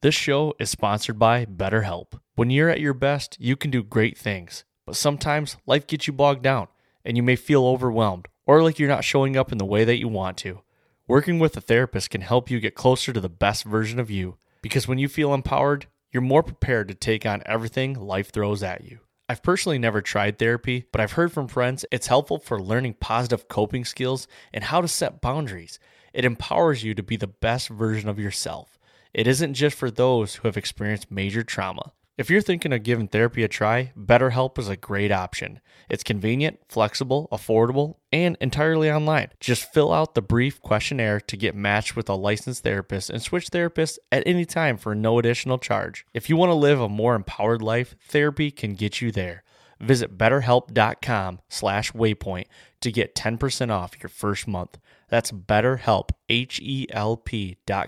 This show is sponsored by BetterHelp. When you're at your best, you can do great things, but sometimes life gets you bogged down and you may feel overwhelmed or like you're not showing up in the way that you want to. Working with a therapist can help you get closer to the best version of you because when you feel empowered, you're more prepared to take on everything life throws at you. I've personally never tried therapy, but I've heard from friends it's helpful for learning positive coping skills and how to set boundaries. It empowers you to be the best version of yourself. It isn't just for those who have experienced major trauma. If you're thinking of giving therapy a try, BetterHelp is a great option. It's convenient, flexible, affordable, and entirely online. Just fill out the brief questionnaire to get matched with a licensed therapist and switch therapists at any time for no additional charge. If you want to live a more empowered life, therapy can get you there. Visit betterhelp.com slash waypoint to get 10% off your first month. That's betterhelp,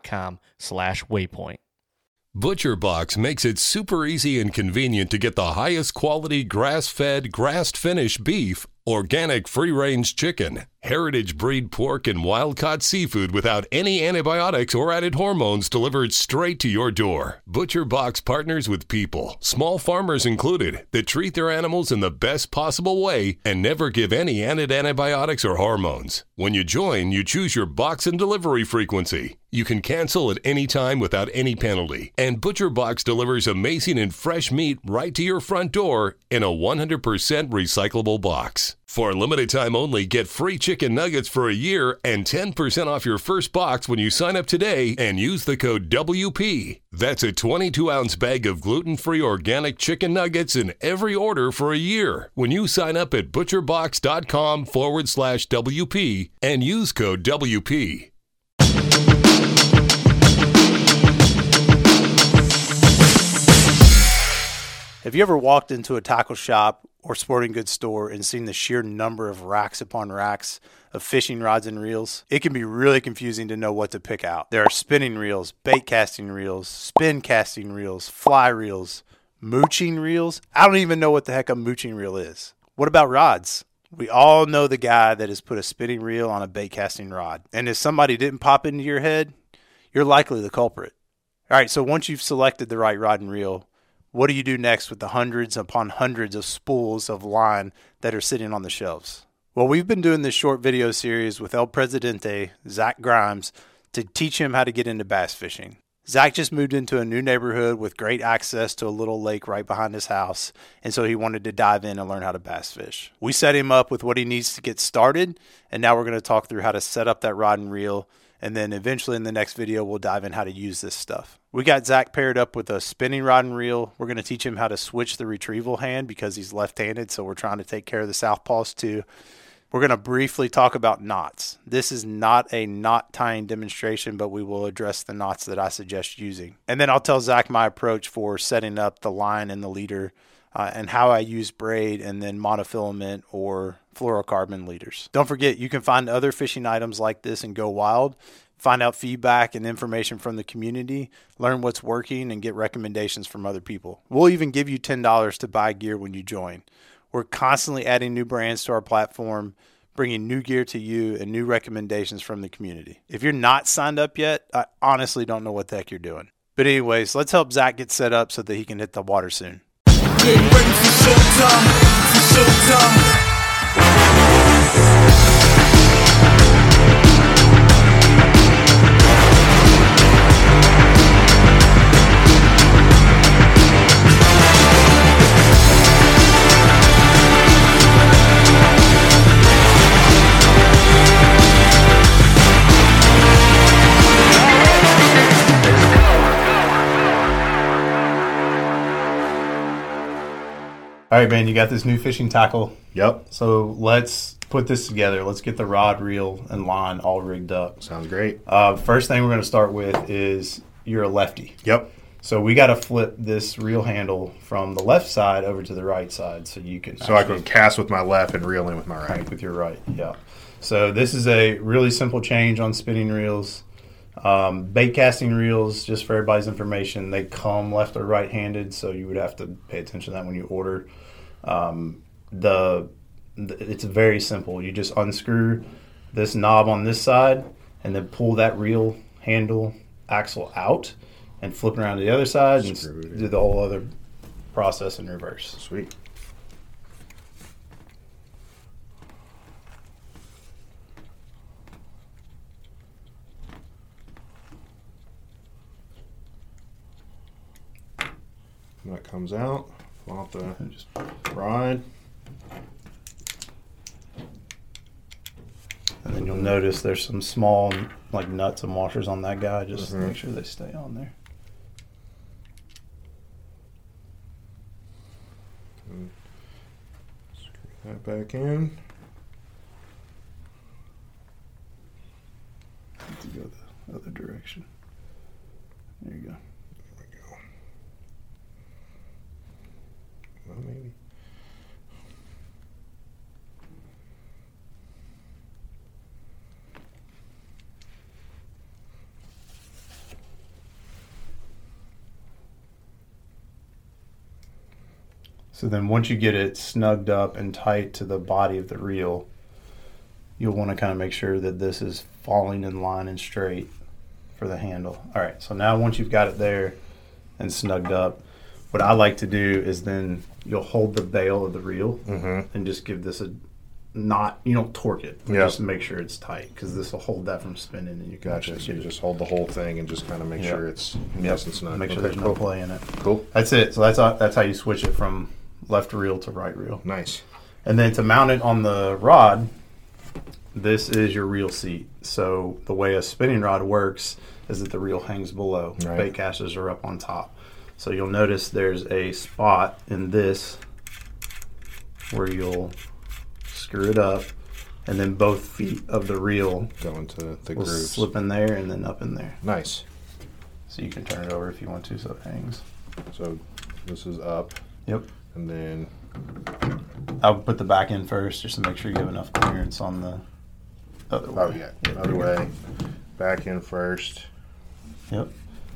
com slash waypoint. ButcherBox makes it super easy and convenient to get the highest quality grass fed, grass finished beef, organic free range chicken, heritage breed pork, and wild caught seafood without any antibiotics or added hormones delivered straight to your door. ButcherBox partners with people, small farmers included, that treat their animals in the best possible way and never give any added antibiotics or hormones. When you join, you choose your box and delivery frequency. You can cancel at any time without any penalty. And ButcherBox delivers amazing and fresh meat right to your front door in a 100% recyclable box. For a limited time only, get free chicken nuggets for a year and 10% off your first box when you sign up today and use the code WP. That's a 22 ounce bag of gluten free organic chicken nuggets in every order for a year when you sign up at butcherbox.com forward slash WP and use code WP. Have you ever walked into a tackle shop or sporting goods store and seen the sheer number of racks upon racks of fishing rods and reels? It can be really confusing to know what to pick out. There are spinning reels, bait casting reels, spin casting reels, fly reels, mooching reels. I don't even know what the heck a mooching reel is. What about rods? We all know the guy that has put a spinning reel on a bait casting rod. And if somebody didn't pop into your head, you're likely the culprit. All right, so once you've selected the right rod and reel, what do you do next with the hundreds upon hundreds of spools of line that are sitting on the shelves? Well, we've been doing this short video series with El Presidente, Zach Grimes, to teach him how to get into bass fishing. Zach just moved into a new neighborhood with great access to a little lake right behind his house, and so he wanted to dive in and learn how to bass fish. We set him up with what he needs to get started, and now we're going to talk through how to set up that rod and reel and then eventually in the next video, we'll dive in how to use this stuff. We got Zach paired up with a spinning rod and reel. We're going to teach him how to switch the retrieval hand because he's left handed. So we're trying to take care of the southpaws too. We're going to briefly talk about knots. This is not a knot tying demonstration, but we will address the knots that I suggest using. And then I'll tell Zach my approach for setting up the line and the leader uh, and how I use braid and then monofilament or fluorocarbon leaders. Don't forget, you can find other fishing items like this and GoWild. Find out feedback and information from the community, learn what's working, and get recommendations from other people. We'll even give you $10 to buy gear when you join. We're constantly adding new brands to our platform, bringing new gear to you and new recommendations from the community. If you're not signed up yet, I honestly don't know what the heck you're doing. But, anyways, let's help Zach get set up so that he can hit the water soon. All right, man, you got this new fishing tackle. Yep. So let's put this together. Let's get the rod, reel, and line all rigged up. Sounds great. Uh, first thing we're going to start with is you're a lefty. Yep. So we got to flip this reel handle from the left side over to the right side, so you can. So I can cast with my left and reel in with my right. Right, with your right. Yeah. So this is a really simple change on spinning reels. Um, bait casting reels, just for everybody's information, they come left or right handed, so you would have to pay attention to that when you order. Um, the, the it's very simple. You just unscrew this knob on this side and then pull that reel handle axle out, and flip it around to the other side and it do the whole other process in reverse. Sweet. That comes out, off the just ride. And then you'll notice there's some small like nuts and washers on that guy. Just Mhm. make sure they stay on there. Screw that back in. to go the other direction. There you go. There we go. Well, maybe. So then once you get it snugged up and tight to the body of the reel, you'll want to kind of make sure that this is falling in line and straight for the handle. All right, so now once you've got it there and snugged up, what I like to do is then you'll hold the bail of the reel Mm-hmm. and just give this a not you don't torque it, Yeah. just make sure it's tight because this will hold that from spinning and you can Gotcha. So you it. just hold the whole thing and just kind of make Yep. sure it's Yep. it's snug. Make sure Okay, there's no play in it. Cool. That's it. So that's how, that's how you switch it from left reel to right reel. Nice. And then to mount it on the rod, this is your reel seat. So the way a spinning rod works is that the reel hangs below. Right. Bait casters are up on top. So you'll notice there's a spot in this where you'll screw it up, and then both feet of the reel Go into the will grooves. slip in there and then up in there. Nice. So you can turn it over if you want to, so it hangs. So this is up, Yep. And then I'll put the back in first just to make sure you have enough clearance on the other way. oh yeah, other way. Back in first, Yep.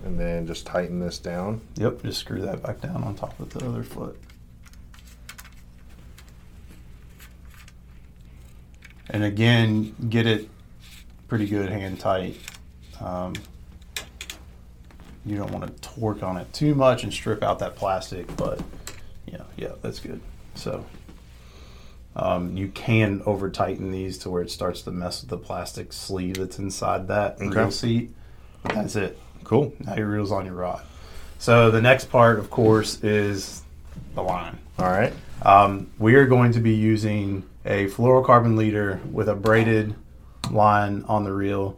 and then just tighten this down. Yep, just screw that back down on top of the other foot. And again, get it pretty good hand tight. Um, you don't want to torque on it too much and strip out that plastic, but yeah, yeah, that's good. So um, you can over tighten these to where it starts to mess with the plastic sleeve that's inside that Okay. reel seat. That's it. Cool. Now your reel's on your rod. So the next part, of course, is the line. All right. Um, we are going to be using a fluorocarbon leader with a braided line on the reel.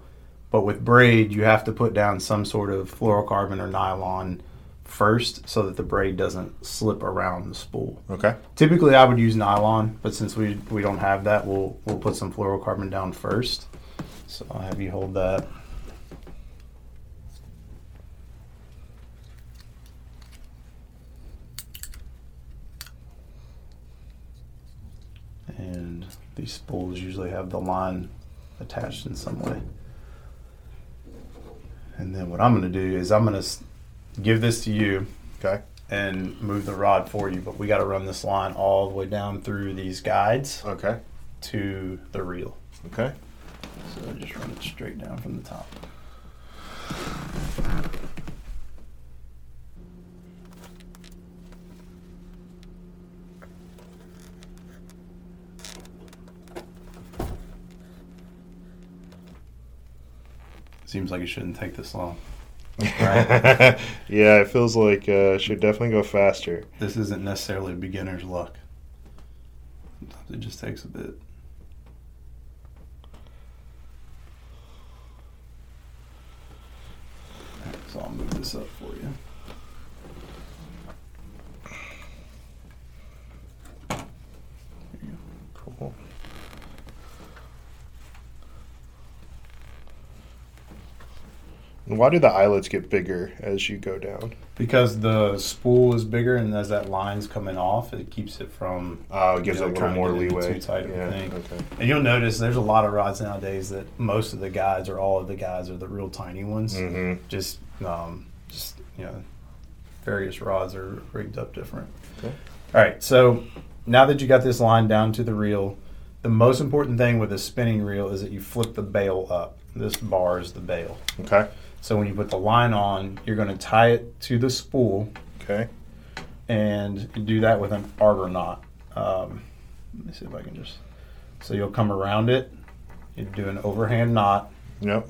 But with braid, you have to put down some sort of fluorocarbon or nylon first so that the braid doesn't slip around the spool. Okay. Typically, I would use nylon, but since we we don't have that, we'll we'll put some fluorocarbon down first. So I'll have you hold that. And these spools usually have the line attached in some way. And then what I'm going to do is I'm going to give this to you Okay. and move the rod for you, but we got to run this line all the way down through these guides Okay. to the reel. Okay. So just run it straight down from the top. Seems like it shouldn't take this long. Right? yeah, it feels like uh, should definitely go faster. this isn't necessarily beginner's luck. Sometimes it just takes a bit. Alright, So I'll move this up for you. There you go. Cool. And why do the eyelets get bigger as you go down? Because the spool is bigger, and as that line's coming off, it keeps it from. Oh, it gives you it a little more leeway. Too tight yeah. thing. Okay. And you'll notice there's a lot of rods nowadays that most of the guides or all of the guides are the real tiny ones. Mm-hmm. Just, um, just you know, various rods are rigged up different. Okay. All right, so now that you got this line down to the reel, the most important thing with a spinning reel is that you flip the bail up. This bar is the bail. Okay. So when you put the line on, you're going to tie it to the spool Okay. and you do that with an arbor knot. Um, let me see if I can just. So you'll come around it. You do an overhand knot. Yep.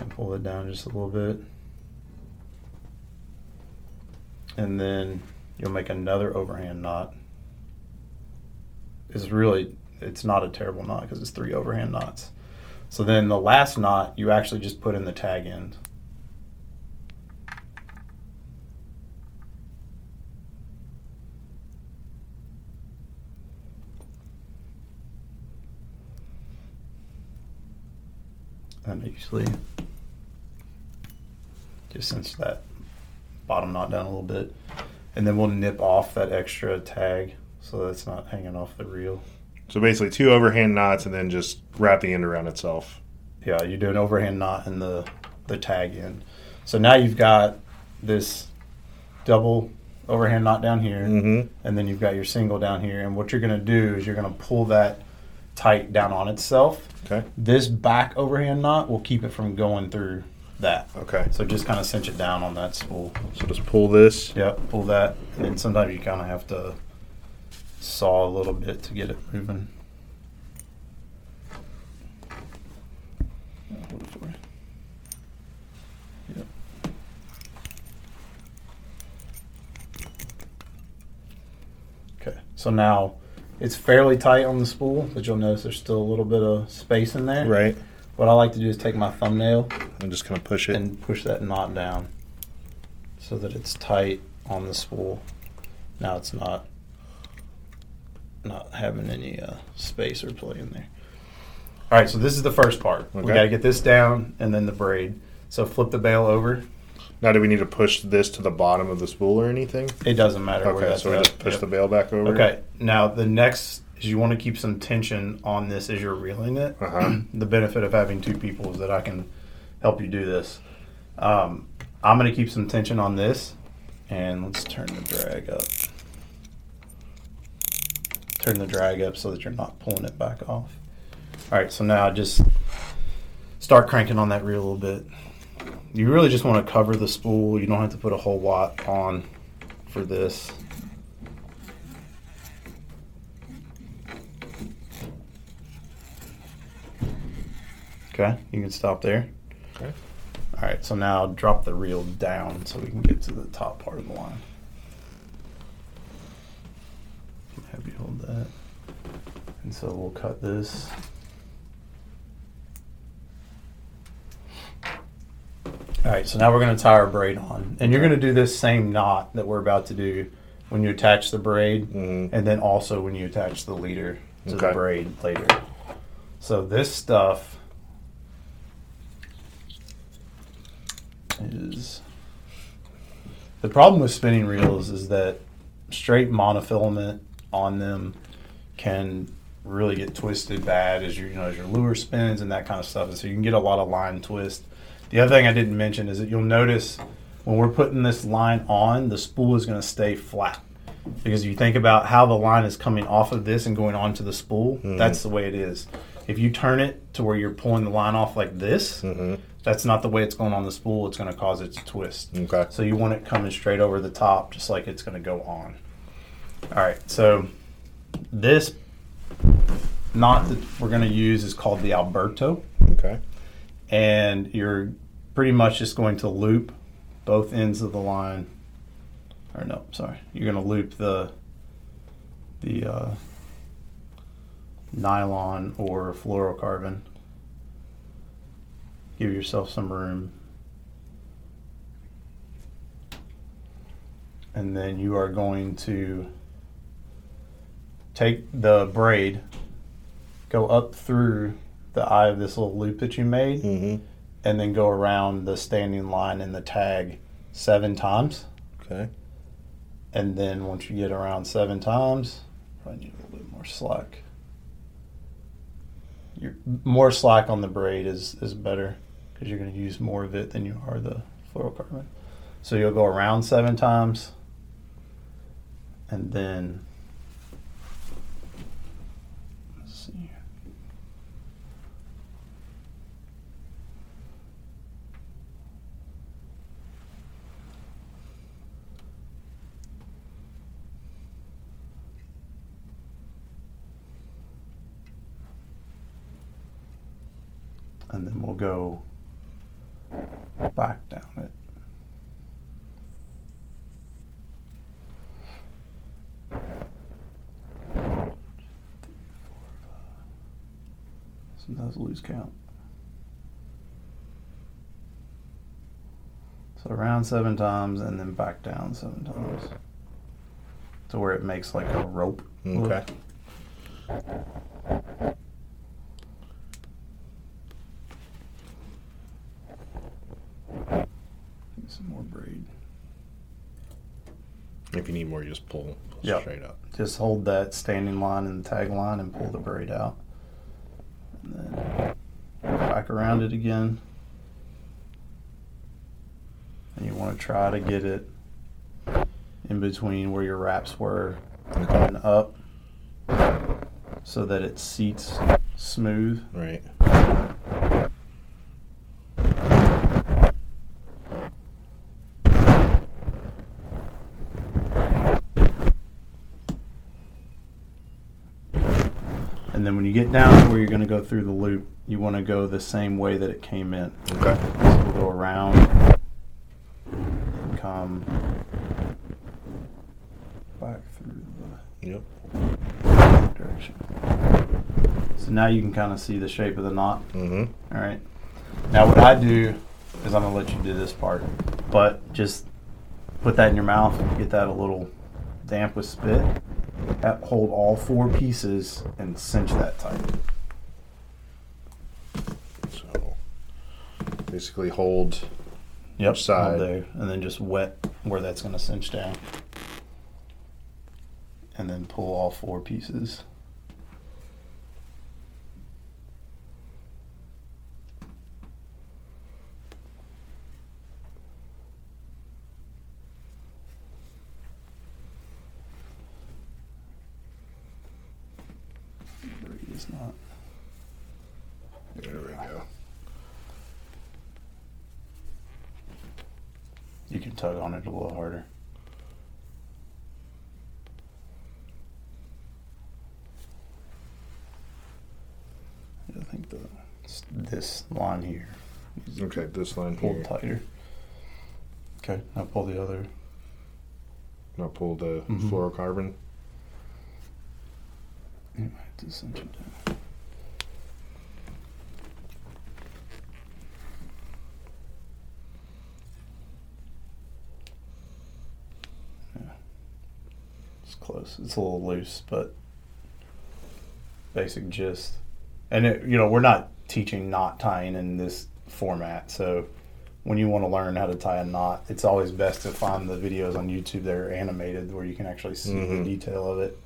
and pull it down just a little bit. And then you'll make another overhand knot. It's really, it's not a terrible knot because it's three overhand knots. So then the last knot, you actually just put in the tag end. And usually just cinch that bottom knot down a little bit. And then we'll nip off that extra tag so that's not hanging off the reel. So basically, two overhand knots and then just wrap the end around itself. Yeah, you do an overhand knot in the, the tag end. So now you've got this double overhand knot down here, Mm-hmm. and then you've got your single down here. And what you're going to do is you're going to pull that tight down on itself. Okay. This back overhand knot will keep it from going through that. Okay. So just kind of cinch it down on that spool. So just pull this. Yep, pull that, and then sometimes you kind of have to saw a little bit to get it moving. Yeah, hold it for you. Yep. Okay, so now it's fairly tight on the spool, but you'll notice there's still a little bit of space in there. Right. What I like to do is take my thumbnail I'm just gonna push it. and push that knot down so that it's tight on the spool. Now it's not not having any uh, space or play in there. All right, so this is the first part. We Okay. got to get this down and then the braid. So flip the bail over. now, do we need to push this to the bottom of the spool or anything? It doesn't matter where Okay. that's So we at. just push Yep. the bail back over. Okay. Now the next is you want to keep some tension on this as you're reeling it. Uh huh. the benefit of having two people is that I can help you do this. Um, I'm going to keep some tension on this, and let's turn the drag up. Turn the drag up so that you're not pulling it back off. All right, so now just start cranking on that reel a little bit. You really just want to cover the spool. You don't have to put a whole lot on for this. Okay, you can stop there. Okay. All right, so now drop the reel down so we can get to the top part of the line. That. And so we'll cut this. All right, so now we're going to tie our braid on. And you're going to do this same knot that we're about to do when you attach the braid Mhm. and then also when you attach the leader to the braid later. So this stuff is the problem with spinning reels is that straight monofilament on them can really get twisted bad as your you know as your lure spins and that kind of stuff. And so you can get a lot of line twist. The other thing I didn't mention is that you'll notice when we're putting this line on, the spool is going to stay flat. Because you think about how the line is coming off of this and going onto the spool, that's the way it is. If you turn it to where you're pulling the line off like this, Mhm. that's not the way it's going on the spool. It's going to cause it to twist. Okay. So you want it coming straight over the top, just like it's going to go on. All right. So this knot that we're going to use is called the Alberto, Okay. and you're pretty much just going to loop both ends of the line. Or no, sorry, you're going to loop the the uh, nylon or fluorocarbon. Give yourself some room. And then you are going to take the braid, go up through the eye of this little loop that you made, Mm-hmm. and then go around the standing line and the tag seven times. Okay. And then once you get around seven times, probably need a little bit more slack. You're, more slack on the braid is, is better because you're going to use more of it than you are the fluorocarbon. So you'll go around seven times and then let's see here. and then we'll go back down it. Sometimes lose count. So around seven times and then back down seven times. To where it makes like a rope. Okay. Some more braid. If you need more, you just pull, pull Yep. straight up. Just hold that standing line and the tag line and pull the braid out. And back around it again. And you want to try to get it in between where your wraps were coming up so that it seats smooth. Right. And then when you get down to where you're going to go through the loop, you want to go the same way that it came in. Okay. So we'll go around and come back through Yep. the direction. So now you can kind of see the shape of the knot. Mm-hmm. All right. Now what I do is I'm gonna let you do this part, but just put that in your mouth and get that a little damp with spit. Hold all four pieces and cinch that tight. So basically hold. Yep. Side. there, and then just wet where that's gonna cinch down, and then pull all four pieces. Braid is not. There we go. You can tug on it a little harder. I think the this line here Okay, this line pull here. tighter. Okay, now pull the other. Now pull the Mhm. fluorocarbon. You might have to cinch it down. Yeah. It's close. It's a little loose, but basic gist. And it, you know, we're not teaching knot tying in this format, so when you want to learn how to tie a knot, it's always best to find the videos on YouTube that are animated where you can actually see Mhm. the detail of it.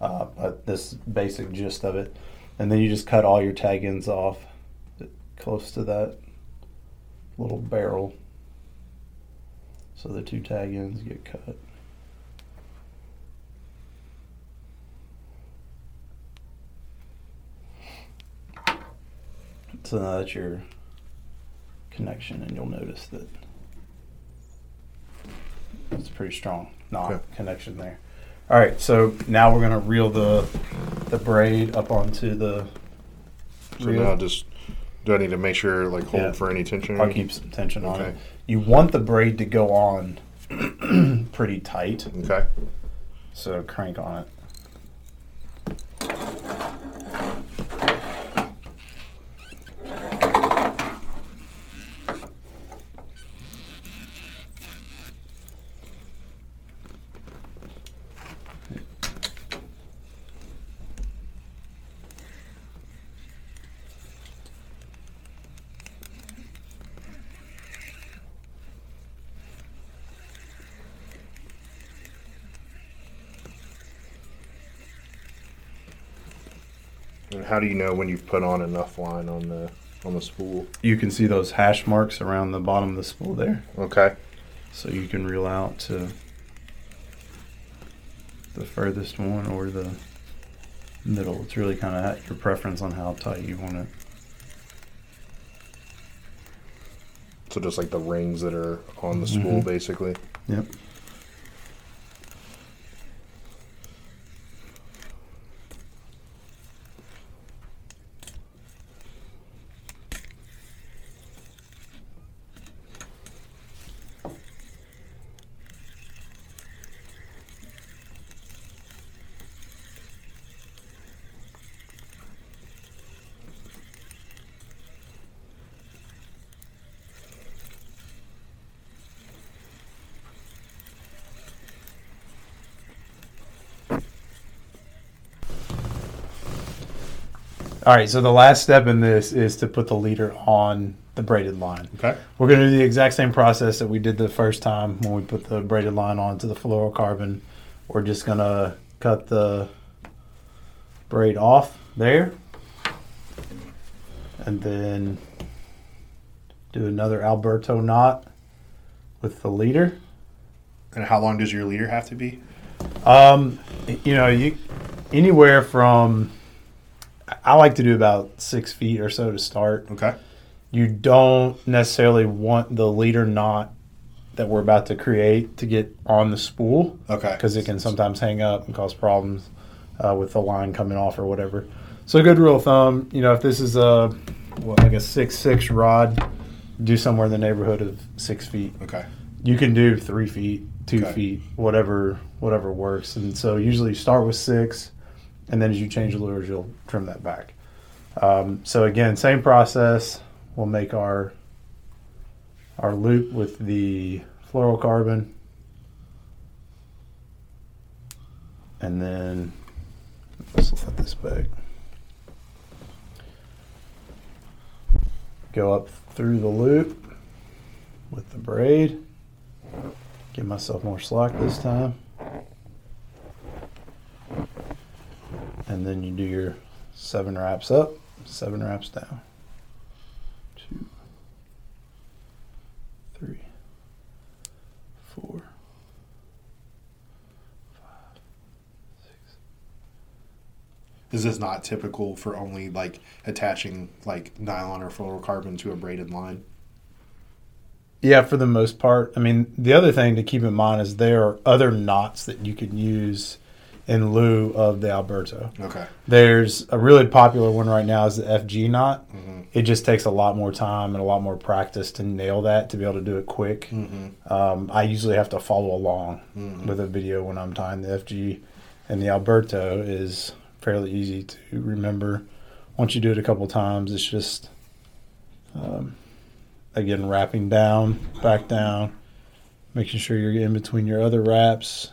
Uh, but this basic gist of it, and then you just cut all your tag ends off close to that little barrel, so the two tag ends get cut. So now that's your connection, and you'll notice that it's a pretty strong knot Okay. connection there. All right, so now we're gonna reel the the braid up onto the So reel. now just do I need to make sure like hold Yeah. for any tension? I'll keep some tension on it. You want the braid to go on pretty tight, Okay. so crank on it. How do you know when you've put on enough line on the on the spool? You can see those hash marks around the bottom of the spool there, Okay. so you can reel out to the furthest one or the middle. It's really kind of at your preference on how tight you want it. So just like the rings that are on the spool, Mhm. basically. Yep. All right, so the last step in this is to put the leader on the braided line. Okay. We're going to do the exact same process that we did the first time when we put the braided line onto the fluorocarbon. We're just going to cut the braid off there and then do another Alberto knot with the leader. And how long does your leader have to be? Um, you know, you anywhere from I like to do about six feet or so to start. Okay. You don't necessarily want the leader knot that we're about to create to get on the spool Okay. because it can sometimes hang up and cause problems uh, with the line coming off or whatever. So a good rule of thumb, you know, if this is a what, like a six six rod, do somewhere in the neighborhood of six feet Okay. you can do three feet, two Okay. feet, whatever whatever works. And so usually you start with six, and then as you change the lures, you'll trim that back. Um, so again, same process. We'll make our our loop with the fluorocarbon, and then let's let this back. Go up through the loop with the braid. Give myself more slack this time. And then you do your seven wraps up, seven wraps down. Two, three, four, Is this is not typical for only like attaching like nylon or fluorocarbon to a braided line? Yeah, for the most part. I mean, the other thing to keep in mind is there are other knots that you can use in lieu of the Alberto. Okay. There's a really popular one right now is the FG knot. It just takes a lot more time and a lot more practice to nail that to be able to do it quick. Um, I usually have to follow along with a video when I'm tying the FG, and the Alberto is fairly easy to remember. Once you do it a couple times, it's just um, again wrapping down, back down, making sure you're in between your other wraps.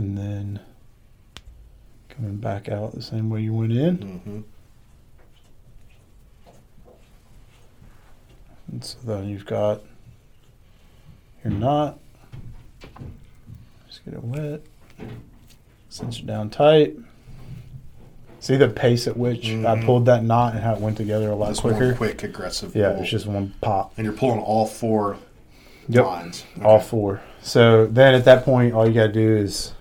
And then coming back out the same way you went in. Mm-hmm. And so then you've got your knot. Just get it wet. Cinch it down tight. See the pace at which I Mhm. pulled that knot and how it went together a lot quicker. quick, aggressive. Yeah, pull. it's just one pop. and you're pulling all four Yep. lines. All four. So then at that point, all you got to do is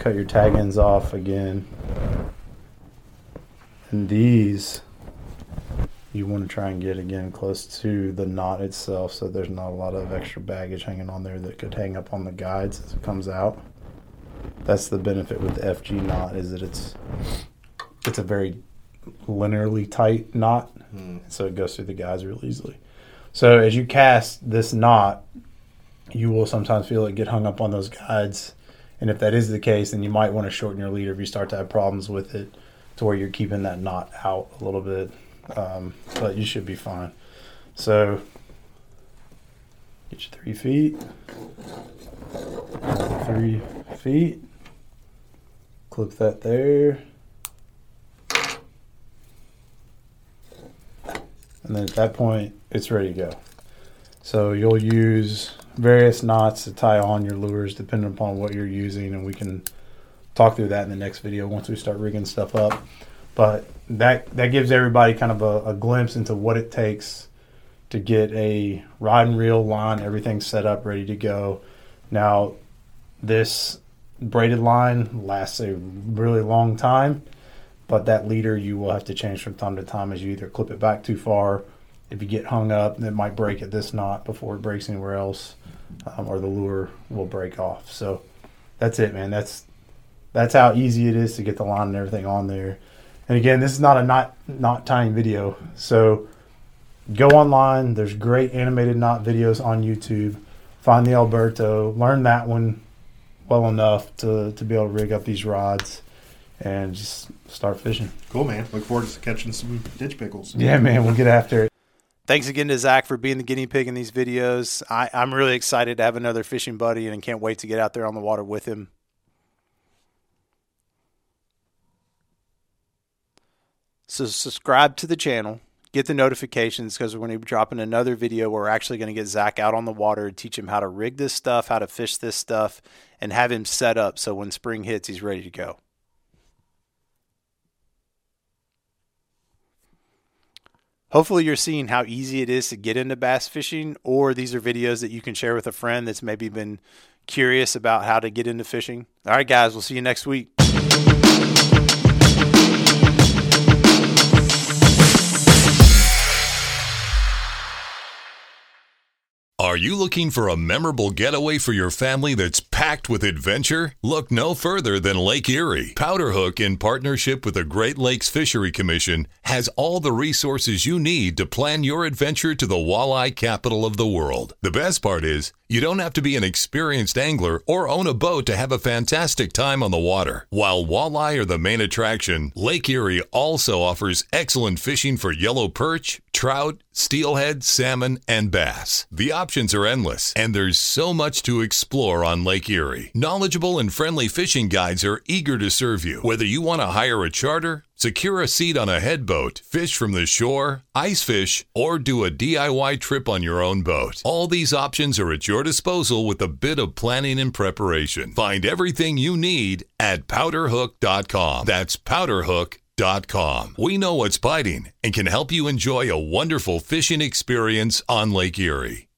cut your tag ends off again. And these, you want to try and get again close to the knot itself so there's not a lot of extra baggage hanging on there that could hang up on the guides as it comes out. That's the benefit with the FG knot is that it's it's a very linearly tight knot, Mm. so it goes through the guides real easily. So as you cast this knot, you will sometimes feel it get hung up on those guides. And if that is the case, then you might want to shorten your leader if you start to have problems with it to where you're keeping that knot out a little bit. Um, but you should be fine. So get your three feet. Three feet. Clip that there. And then at that point, it's ready to go. So you'll use various knots to tie on your lures depending upon what you're using, and we can talk through that in the next video once we start rigging stuff up. But that that gives everybody kind of a, a glimpse into what it takes to get a rod and reel line, everything set up, ready to go. Now, this braided line lasts a really long time, but that leader you will have to change from time to time as you either clip it back too far. If you get hung up, it might break at this knot before it breaks anywhere else, um, or the lure will break off. So that's it, man. That's that's how easy it is to get the line and everything on there. And again, this is not a knot knot tying video, so go online. There's great animated knot videos on YouTube. Find the Alberto, learn that one well enough to to be able to rig up these rods, and just start fishing. Cool, man. Look forward to catching some ditch pickles. Yeah, man, we'll get after it. Thanks again to Zach for being the guinea pig in these videos. I, I'm really excited to have another fishing buddy and can't wait to get out there on the water with him. So subscribe to the channel, get the notifications because we're going to be dropping another video where we're actually going to get Zach out on the water and teach him how to rig this stuff, how to fish this stuff, and have him set up so when spring hits, he's ready to go. Hopefully, you're seeing how easy it is to get into bass fishing, or these are videos that you can share with a friend that's maybe been curious about how to get into fishing. All right, guys, we'll see you next week. You looking for a memorable getaway for your family that's packed with adventure? Look no further than Lake Erie. Powderhook, in partnership with the Great Lakes Fishery Commission, has all the resources you need to plan your adventure to the walleye capital of the world. The best part is, you don't have to be an experienced angler or own a boat to have a fantastic time on the water. While walleye are the main attraction, Lake Erie also offers excellent fishing for yellow perch, trout, steelhead, salmon, and bass. The options are endless, and there's so much to explore on Lake Erie. Knowledgeable and friendly fishing guides are eager to serve you. Whether you want to hire a charter, secure a seat on a headboat, fish from the shore, ice fish, or do a DIY trip on your own boat. All these options are at your disposal with a bit of planning and preparation. Find everything you need at powderhook.com. That's powderhook.com. We know what's biting and can help you enjoy a wonderful fishing experience on Lake Erie.